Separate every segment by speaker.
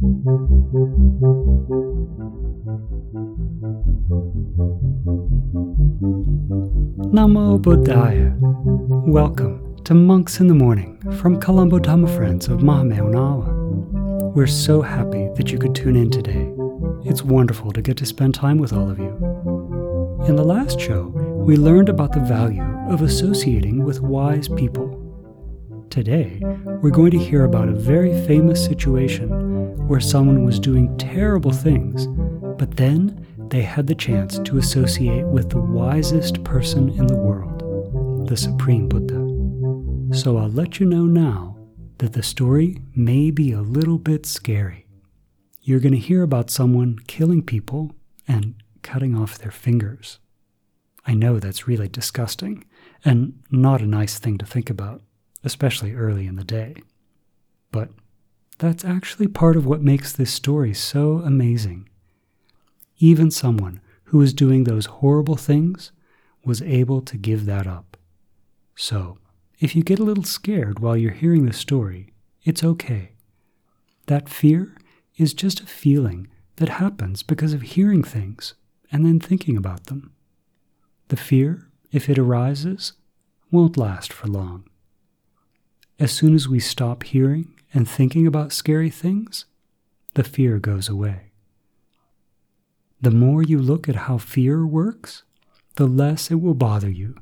Speaker 1: Namo Buddhaya. Welcome to Monks in the Morning from Colombo Dhamma Friends of Mahamevnawa. We're so happy that you could tune in today. It's wonderful to get to spend time with all of you. In the last show, we learned about the value of associating with wise people. Today, we're going to hear about a very famous situation where someone was doing terrible things, but then they had the chance to associate with the wisest person in the world, the Supreme Buddha. So I'll let you know now that the story may be a little bit scary. You're going to hear about someone killing people and cutting off their fingers. I know that's really disgusting and not a nice thing to think about, especially early in the day. But that's actually part of what makes this story so amazing. Even someone who was doing those horrible things was able to give that up. So, if you get a little scared while you're hearing the story, it's okay. That fear is just a feeling that happens because of hearing things and then thinking about them. The fear, if it arises, won't last for long. As soon as we stop hearing and thinking about scary things, the fear goes away. The more you look at how fear works, the less it will bother you,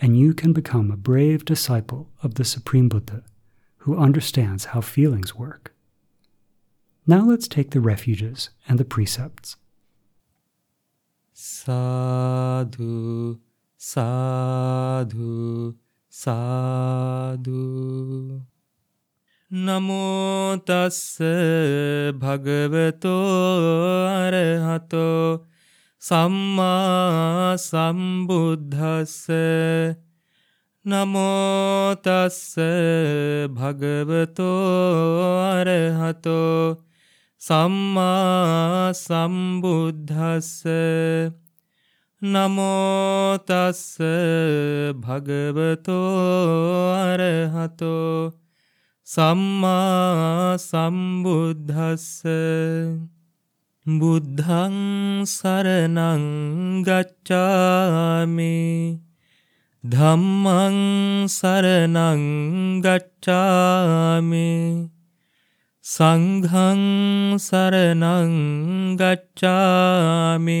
Speaker 1: and you can become a brave disciple of the Supreme Buddha who understands how feelings work. Now let's take the refuges and the precepts.
Speaker 2: Sadhu, sadhu, sadhu. නමෝ තස්ස භගවතෝ අරහතෝ. සම්මා සම්බුද්ධස්ස නමෝ තස්ස භගවතෝ අරහතෝ. සම්මා සම්බුද්ධස්ස නමෝ තස්ස භගවතෝ අරහතෝ සම්මා සම්බුද්ධස්ස බුද්ධං සරණං ගච්ඡාමි ධම්මං සරණං ගච්ඡාමි සංඝං සරණං ගච්ඡාමි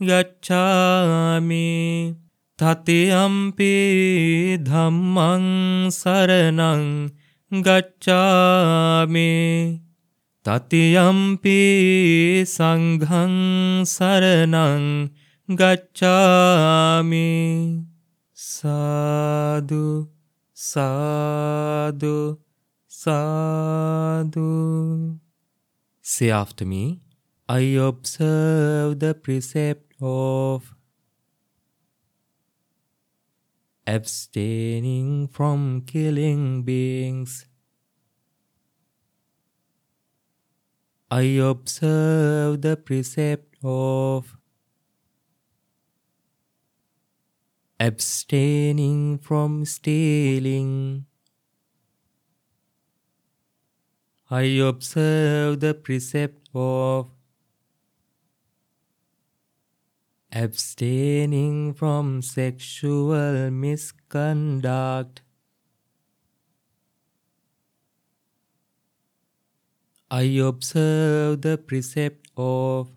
Speaker 2: ගච්ඡාමි තතියම්පි ධම්මං සරණං ගච්ඡාමි තතියම්පි සංඝං සරණං ගච්ඡාමි සාදු සාදු සාදු Say after me, I observe the precept of abstaining from killing beings. I observe the precept of abstaining from stealing. I observe the precept of abstaining from sexual misconduct. I observe the precept of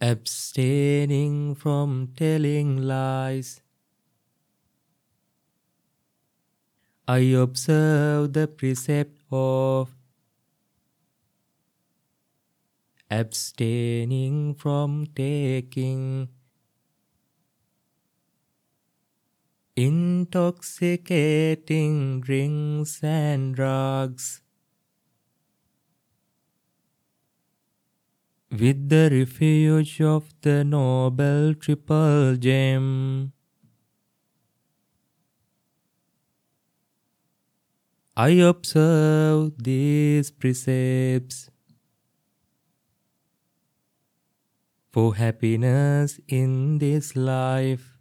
Speaker 2: abstaining from telling lies. I observe the precept of abstaining from taking. Intoxicating drinks and drugs. With the refuge of the noble triple gem. I observe these precepts. For happiness in this life,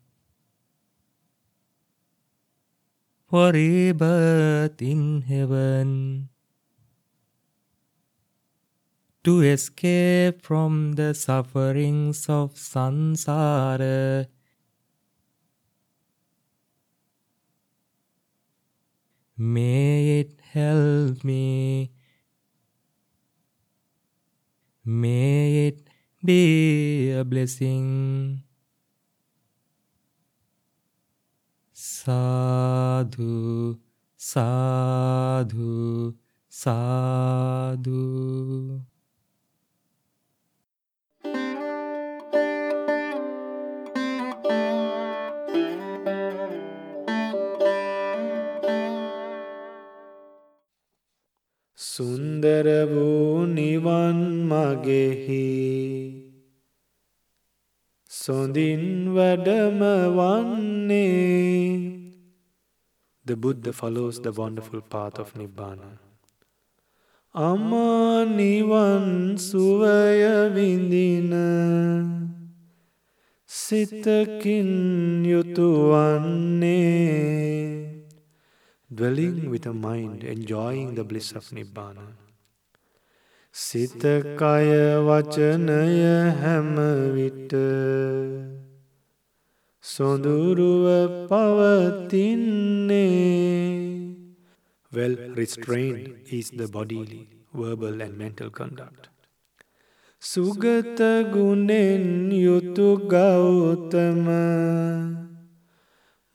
Speaker 2: for rebirth in heaven to escape from the sufferings of samsara. May it help me. May it be a blessing. Sadhu, sadhu, sadhu.
Speaker 3: සුන්දර වූ නිවන් මගෙහි සොඳින් වැඩම වන්නේ The Buddha follows the wonderful path of Nibbana. අමා නිවන් සුවය විඳින සිතකින් යුතුවන්නේ dwelling with a mind enjoying the bliss of Nibbana. සිත කය වචනය හැම විට සොඳුරුව පවතින්නේ Well restrained is the bodily, verbal and mental conduct. සුගත ගුණෙන් යුතු Gautama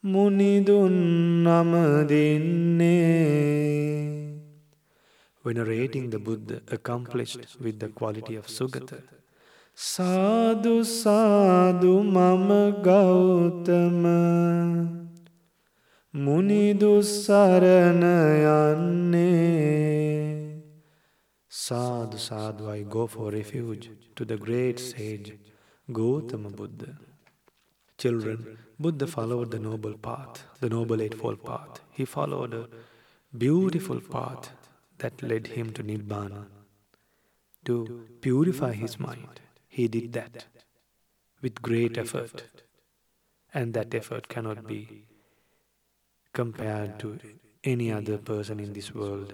Speaker 3: මුනිදුන් නමදින්නේ Venerating the Buddha accomplished with the quality of Sugata. Sadhu sadhu mama gautama Munidu saranayanne Sadhu sadhu I go for refuge to the great sage Gautama Buddha. Children, Buddha followed the noble path, the noble eightfold path. He followed a beautiful path that led him to Nibbana. To purify his mind, he did that with great effort. And that effort cannot be compared to any other person in this world.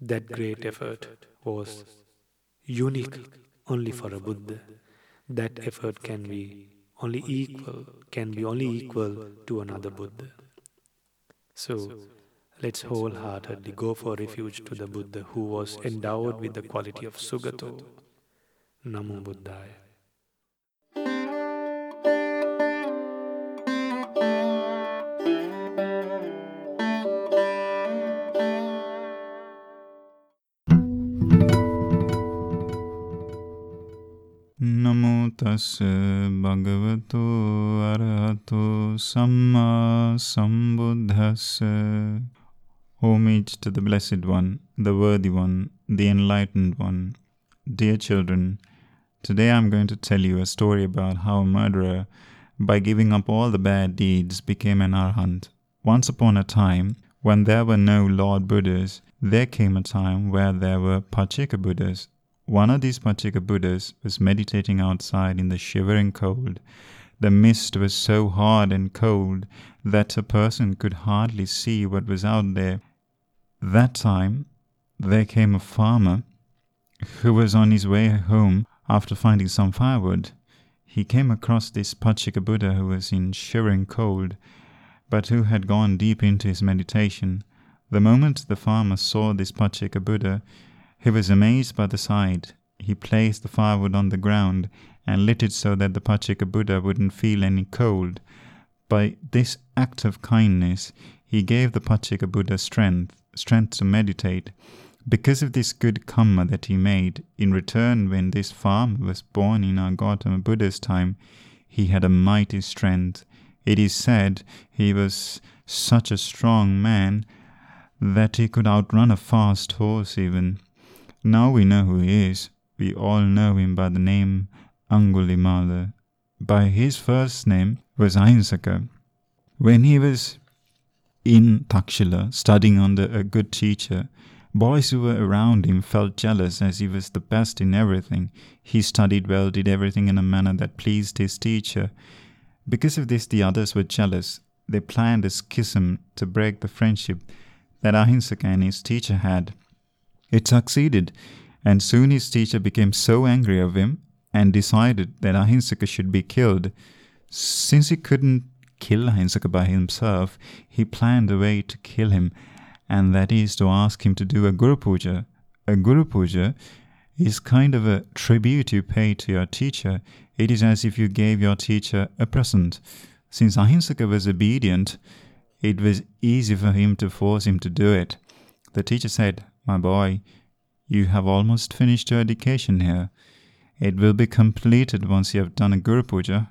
Speaker 3: That great effort was unique only for a Buddha. That effort can be only equal, can be only equal to another Buddha. So, let's wholeheartedly go for refuge to the Buddha who was endowed with the quality of Sugato. Namo Buddhaya.
Speaker 4: තස් භගවතු අරහතු සම්මා සම්බුද්ධස්ස Homage to the Blessed One, the Worthy One, the Enlightened One. Dear children, today I'm going to tell you a story about how a murderer, by giving up all the bad deeds, became an arhant. Once upon a time, when there were no Lord Buddhas, there came a time where there were Pachika Buddhas, one of these Pachika Buddhas was meditating outside in the shivering cold. The mist was so hard and cold that a person could hardly see what was out there. That time there came a farmer who was on his way home after finding some firewood. He came across this Pachika Buddha who was in shivering cold, but who had gone deep into his meditation. The moment the farmer saw this Pachika Buddha, he was amazed by the sight. He placed the firewood on the ground and lit it so that the Pachika Buddha wouldn't feel any cold. By this act of kindness, he gave the Pachika Buddha strength, strength to meditate. Because of this good karma that he made, in return, when this farmer was born in our Gautama Buddha's time, he had a mighty strength. It is said he was such a strong man that he could outrun a fast horse even. Now we know who he is. We all know him by the name Angulimala. By his first name was Ahinsaka. When he was in Takshila studying under a good teacher, boys who were around him felt jealous as he was the best in everything. He studied well, did everything in a manner that pleased his teacher. Because of this, the others were jealous. They planned a schism to break the friendship that Ahinsaka and his teacher had. It succeeded, and soon his teacher became so angry of him and decided that Ahinsaka should be killed. Since he couldn't kill Ahinsaka by himself, he planned a way to kill him, and that is to ask him to do a Guru Puja. A Guru Puja is kind of a tribute you pay to your teacher. It is as if you gave your teacher a present. Since Ahinsaka was obedient, it was easy for him to force him to do it. The teacher said, My boy, you have almost finished your education here. It will be completed once you have done a Guru Puja.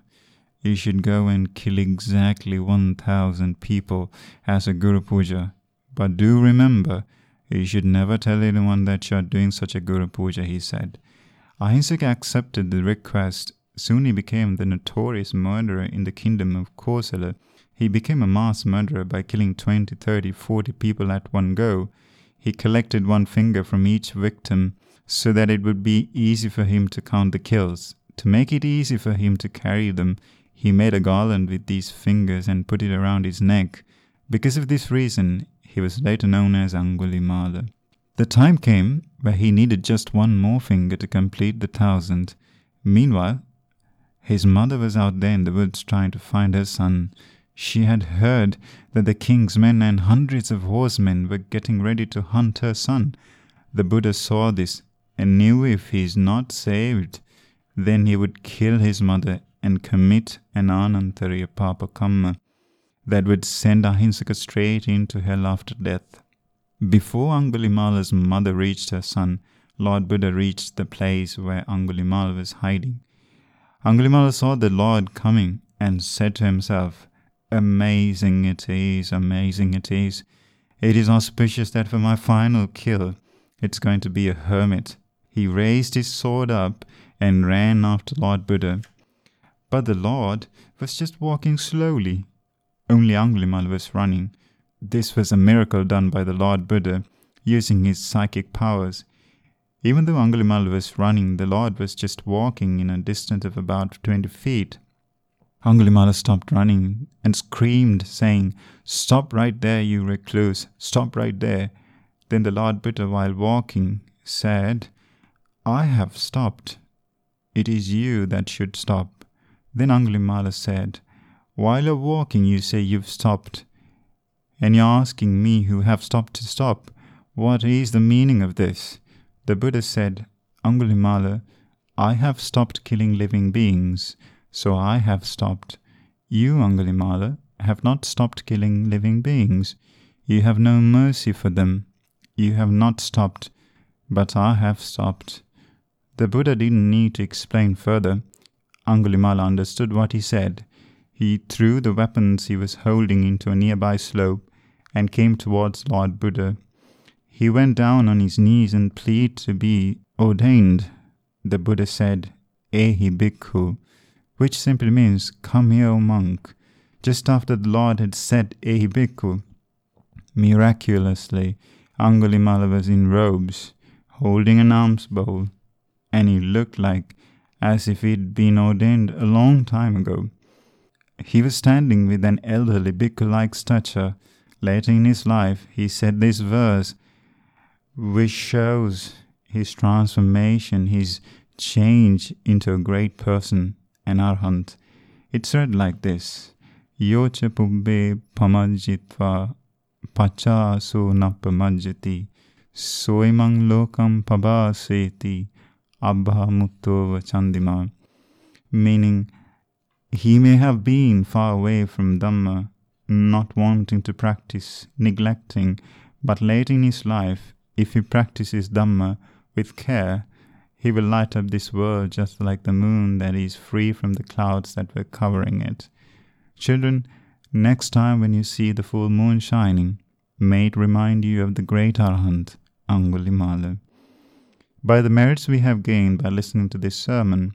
Speaker 4: You should go and kill exactly 1000 people as a Guru Puja. But do remember, you should never tell anyone that you are doing such a Guru Puja, he said. Ahinsaka accepted the request. Soon he became the notorious murderer in the kingdom of Kosala. He became a mass murderer by killing 20, 30, 40 people at one go. He collected one finger from each victim so that it would be easy for him to count the kills. To make it easy for him to carry them, he made a garland with these fingers and put it around his neck. Because of this reason, he was later known as Angulimala. The time came where he needed just one more finger to complete the thousand. Meanwhile, his mother was out there in the woods trying to find her son. She had heard that the king's men and hundreds of horsemen were getting ready to hunt her son. The Buddha saw this and knew if he is not saved, then he would kill his mother and commit an anantariya papa karma that would send Ahinsaka straight into hell after death. Before Angulimala's mother reached her son, Lord Buddha reached the place where Angulimala was hiding. Angulimala saw the Lord coming and said to himself, Amazing it is, amazing it is. It is auspicious that for my final kill, it's going to be a hermit. He raised his sword up and ran after Lord Buddha. But the Lord was just walking slowly. Only Angulimala was running. This was a miracle done by the Lord Buddha, using his psychic powers. Even though Angulimala was running, the Lord was just walking in a distance of about twenty feet. Angulimala stopped running and screamed, saying, Stop right there, you recluse! Stop right there! Then the Lord Buddha, while walking, said, I have stopped. It is you that should stop. Then Angulimala said, While you're walking, you say you've stopped. And you're asking me who have stopped to stop, what is the meaning of this? The Buddha said, Angulimala, I have stopped killing living beings, so I have stopped. You, Angulimala, have not stopped killing living beings. You have no mercy for them. You have not stopped, but I have stopped. The Buddha didn't need to explain further. Angulimala understood what he said. He threw the weapons he was holding into a nearby slope and came towards Lord Buddha. He went down on his knees and pleaded to be ordained. The Buddha said, Ehi bhikkhu, which simply means, Come here, O monk. Just after the Lord had said Ehi bhikkhu, miraculously, Angulimala was in robes, holding an alms bowl, and he looked like as if he'd been ordained a long time ago. He was standing with an elderly bhikkhu like stature. Later in his life, he said this verse, which shows his transformation, his change into a great person, an arhant. It's read like this Yocha pubbe pamajitva pacha pachasu napamajati soimang lokam pabaseti Abha Muttova Chandima, meaning he may have been far away from Dhamma, not wanting to practice, neglecting, but late in his life, if he practices Dhamma with care, he will light up this world just like the moon that is free from the clouds that were covering it. Children, next time when you see the full moon shining, may it remind you of the great Arhant, Angulimala. By the merits we have gained by listening to this sermon,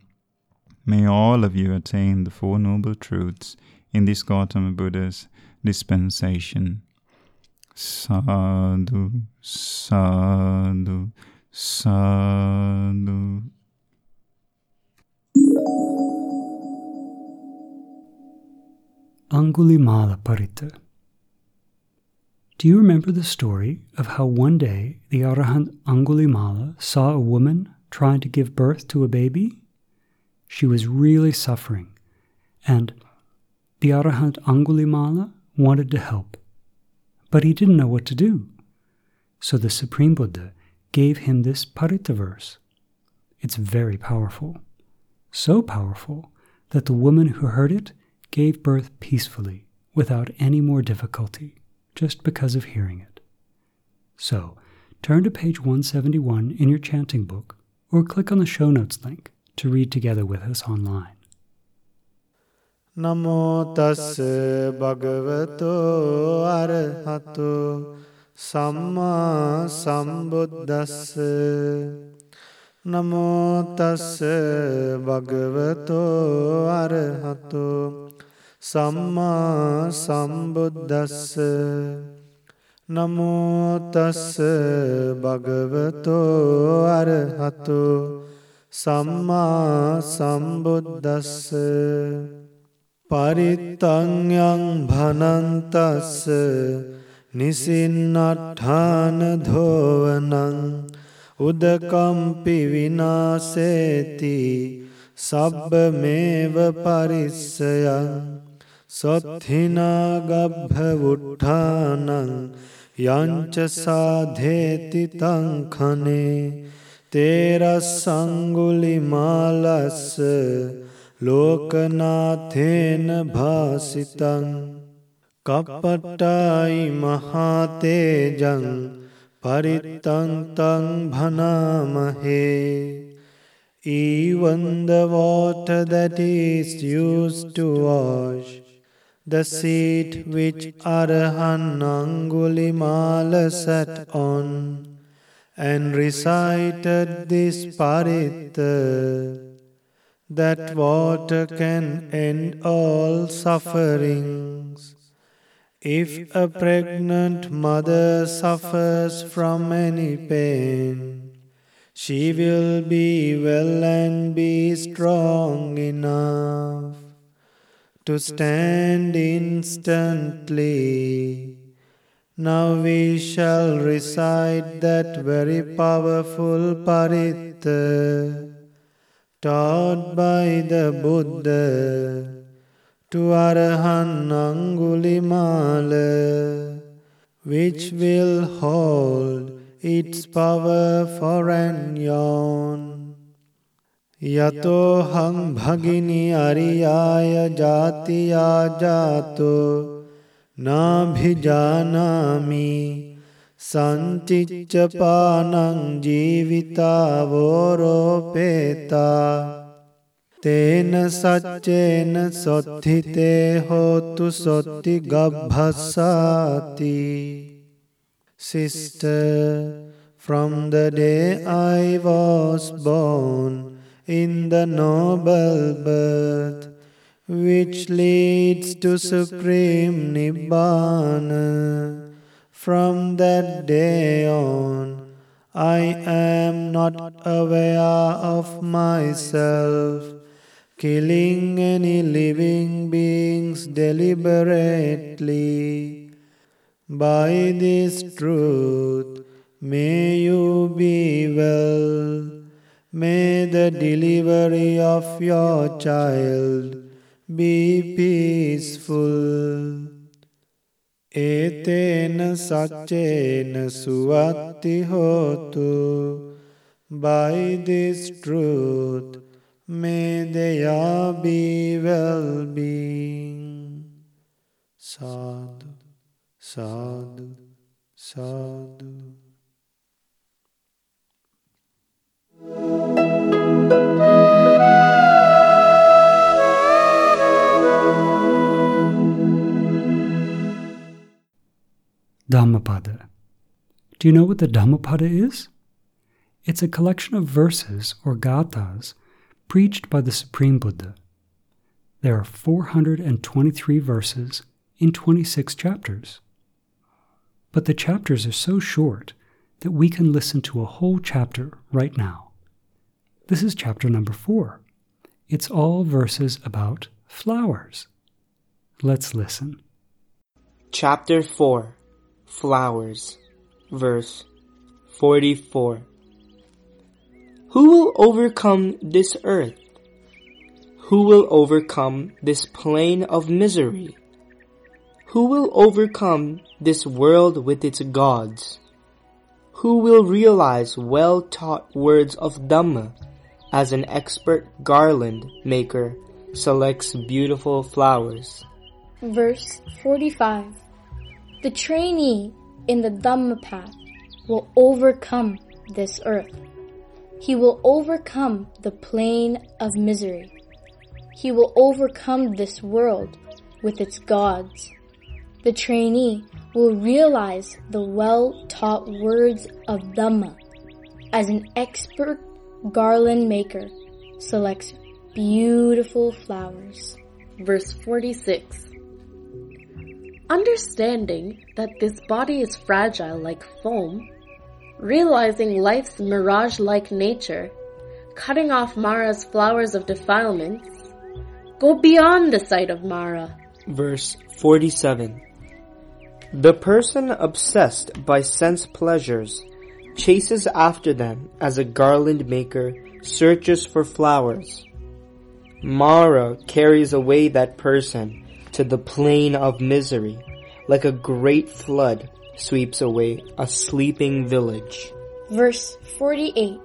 Speaker 4: may all of you attain the Four Noble Truths in this Gautama Buddha's dispensation. Sadhu, sadhu, sadhu.
Speaker 1: Angulimala Paritta. Do you remember the story of how one day the Arahant Angulimala saw a woman trying to give birth to a baby? She was really suffering, and the Arahant Angulimala wanted to help, but he didn't know what to do. So the Supreme Buddha gave him this Paritta verse. It's very powerful, so powerful that the woman who heard it gave birth peacefully without any more difficulty just because of hearing it. So, turn to page 171 in your chanting book or click on the show notes link to read together with us online.
Speaker 3: නමෝ තස්ස භගවතෝ අරහතෝ සම්මා සම්බුද්දස්ස නමෝ තස්ස භගවතෝ අරහතෝ සම්මා සම්බුද්දස්ස. නමෝතස්ස භගවතෝ අරහතු. සම්මා සම්බුද්දස්ස. පරිත්තංයං භනන්තස්ස. නිසින්නට්ඨාන ධෝවනං. උදකම්පි විනාසේති. සබ්බමේව පරිස්සයං. सत्थिना गभ्यवुट्ठानं यंच साधेति तं खने तेरसङ्गुलिमालस्य लोकनाथेन भासितं कपटायि महातेजं परितं भनामहे। Even the water that is used to wash the seat which Arahan Angulimala sat on and recited this paritta, that water can end all sufferings. If a pregnant mother suffers from any pain, she will be well and be strong enough to stand instantly. Now we shall recite that very powerful paritta taught by the Buddha to Arahan Angulimala, which will hold its power for an यतो हम भगिनी अरियाय जातिया जातो, नाभिजानामि सञ्चिच्च पानं जीविता जीवितावोरोपेता। तेन सच्चेन सत्थिते होतु सोत्ति गभसाति। Sister from the day I was born in the noble birth which leads to supreme Nibbana. From that day on, I am not aware of myself killing any living beings deliberately. By this truth, may you be well. May the delivery of your child be peaceful. Etena sachena suvati hotu. By this truth, may they all be well-being. Sadhu, sadhu, sadhu.
Speaker 1: Dhammapada. Do you know what the Dhammapada is? It's a collection of verses or gathas preached by the Supreme Buddha. There are 423 verses in 26 chapters. But the chapters are so short that we can listen to a whole chapter right now. This is chapter number four. It's all verses about flowers. Let's listen.
Speaker 5: Chapter 4 Flowers, verse 44. Who will overcome this earth? Who will overcome this plain of misery? Who will overcome this world with its gods? Who will realize well taught words of Dhamma as an expert garland maker selects beautiful flowers?
Speaker 6: Verse 45 The trainee in the Dhamma path will overcome this earth. He will overcome the plain of misery. He will overcome this world with its gods. The trainee will realize the well taught words of Dhamma as an expert garland maker selects beautiful flowers.
Speaker 7: Verse 46 Understanding that this body is fragile like foam, realizing life's mirage like nature, cutting off Mara's flowers of defilements, go beyond the sight of Mara.
Speaker 5: Verse 47 The person obsessed by sense pleasures chases after them as a garland maker searches for flowers. Mara carries away that person to the plain of misery, like a great flood sweeps away a sleeping village.
Speaker 6: Verse 48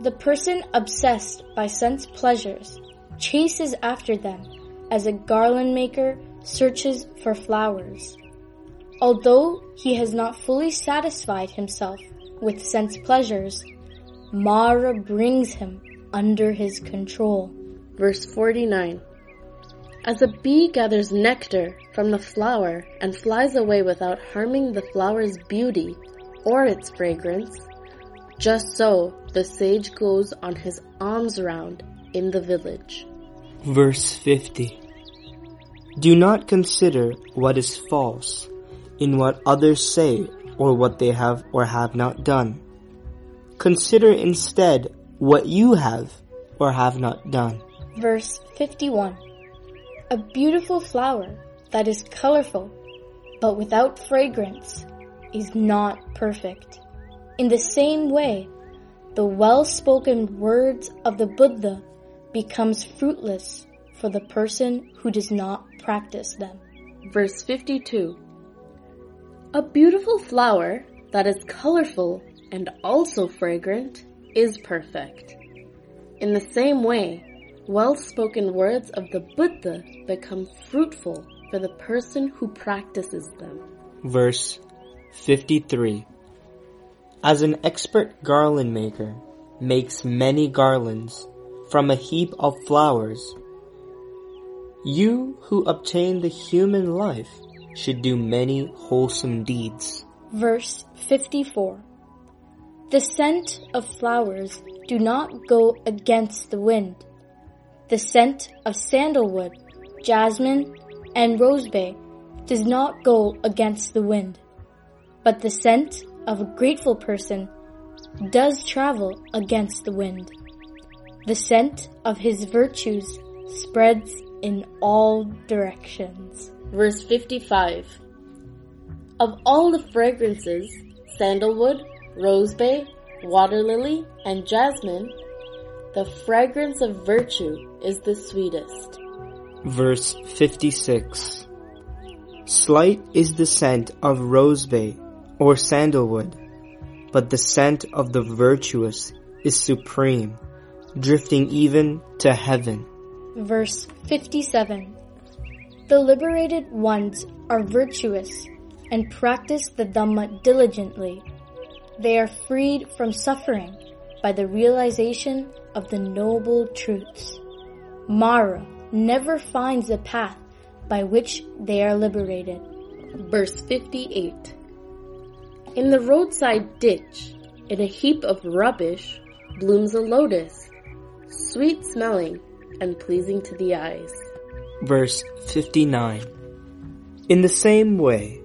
Speaker 6: The person obsessed by sense pleasures chases after them as a garland maker searches for flowers. Although he has not fully satisfied himself with sense pleasures, Mara brings him under his control.
Speaker 7: Verse 49 As a bee gathers nectar from the flower and flies away without harming the flower's beauty or its fragrance, just so the sage goes on his alms round in the village.
Speaker 5: Verse 50 Do not consider what is false in what others say or what they have or have not done. Consider instead what you have or have not done.
Speaker 6: Verse 51 A beautiful flower that is colorful but without fragrance is not perfect. In the same way, the well-spoken words of the Buddha becomes fruitless for the person who does not practice them.
Speaker 7: Verse 52 A beautiful flower that is colorful and also fragrant is perfect. In the same way, well spoken words of the Buddha become fruitful for the person who practices them.
Speaker 5: Verse 53 As an expert garland maker makes many garlands from a heap of flowers, you who obtain the human life should do many wholesome deeds.
Speaker 6: Verse 54 The scent of flowers do not go against the wind. The scent of sandalwood, jasmine, and rosebay does not go against the wind. But the scent of a grateful person does travel against the wind. The scent of his virtues spreads in all directions.
Speaker 7: Verse 55 Of all the fragrances, sandalwood, rosebay, water lily, and jasmine, the fragrance of virtue is the sweetest.
Speaker 5: Verse 56 Slight is the scent of rosebay or sandalwood, but the scent of the virtuous is supreme, drifting even to heaven.
Speaker 6: Verse 57 The liberated ones are virtuous and practice the Dhamma diligently. They are freed from suffering by the realization of the noble truths. Mara never finds the path by which they are liberated.
Speaker 7: Verse 58 In the roadside ditch, In a heap of rubbish blooms a lotus, sweet smelling and pleasing to the eyes.
Speaker 5: Verse 59. In the same way,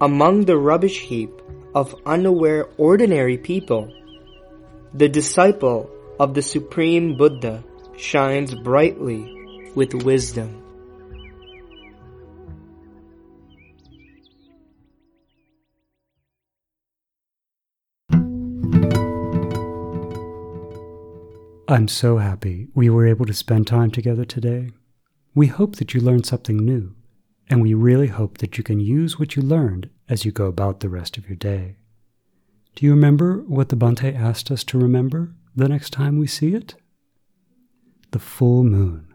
Speaker 5: among the rubbish heap of unaware ordinary people, the disciple of the Supreme Buddha shines brightly with wisdom.
Speaker 1: I'm so happy we were able to spend time together today. We hope that you learned something new, and we really hope that you can use what you learned as you go about the rest of your day. Do you remember what the Bhante asked us to remember the next time we see it? The full moon.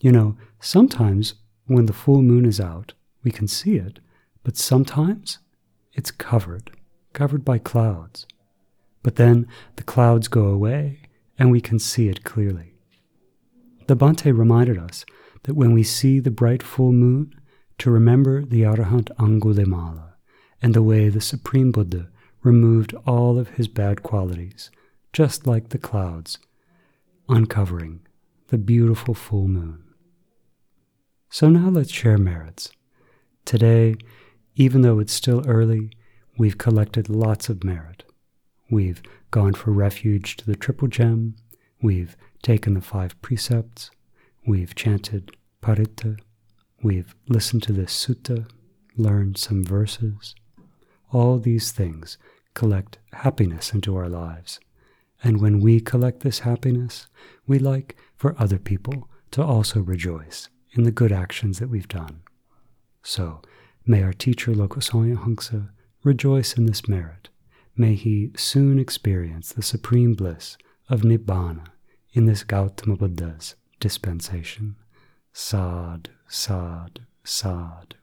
Speaker 1: You know, sometimes when the full moon is out, we can see it, but sometimes it's covered, covered by clouds. But then the clouds go away and we can see it clearly. The Bhante reminded us that when we see the bright full moon, to remember the Arahant Angulimala and the way the Supreme Buddha removed all of his bad qualities, just like the clouds, uncovering the beautiful full moon. So now let's share merits. Today, even though it's still early, we've collected lots of merit. We've gone for refuge to the Triple Gem. We've taken the five precepts. We've chanted Paritta. We've listened to the sutta, learned some verses. All these things collect happiness into our lives. And when we collect this happiness, we like for other people to also rejoice in the good actions that we've done. So, may our teacher Lokasanya Hangsa rejoice in this merit may he soon experience the supreme bliss of Nibbana in this Gautama Buddha's dispensation. Sad, sad, sad.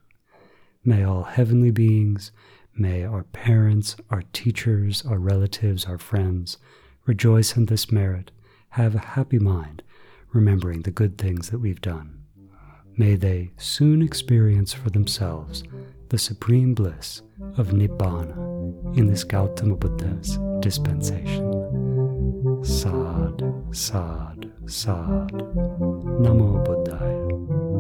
Speaker 1: May all heavenly beings, may our parents, our teachers, our relatives, our friends rejoice in this merit, have a happy mind, remembering the good things that we've done. May they soon experience for themselves the supreme bliss of Nibbana in this Gautama Buddha's dispensation. Sad, sad, sad. Namo Buddhaya.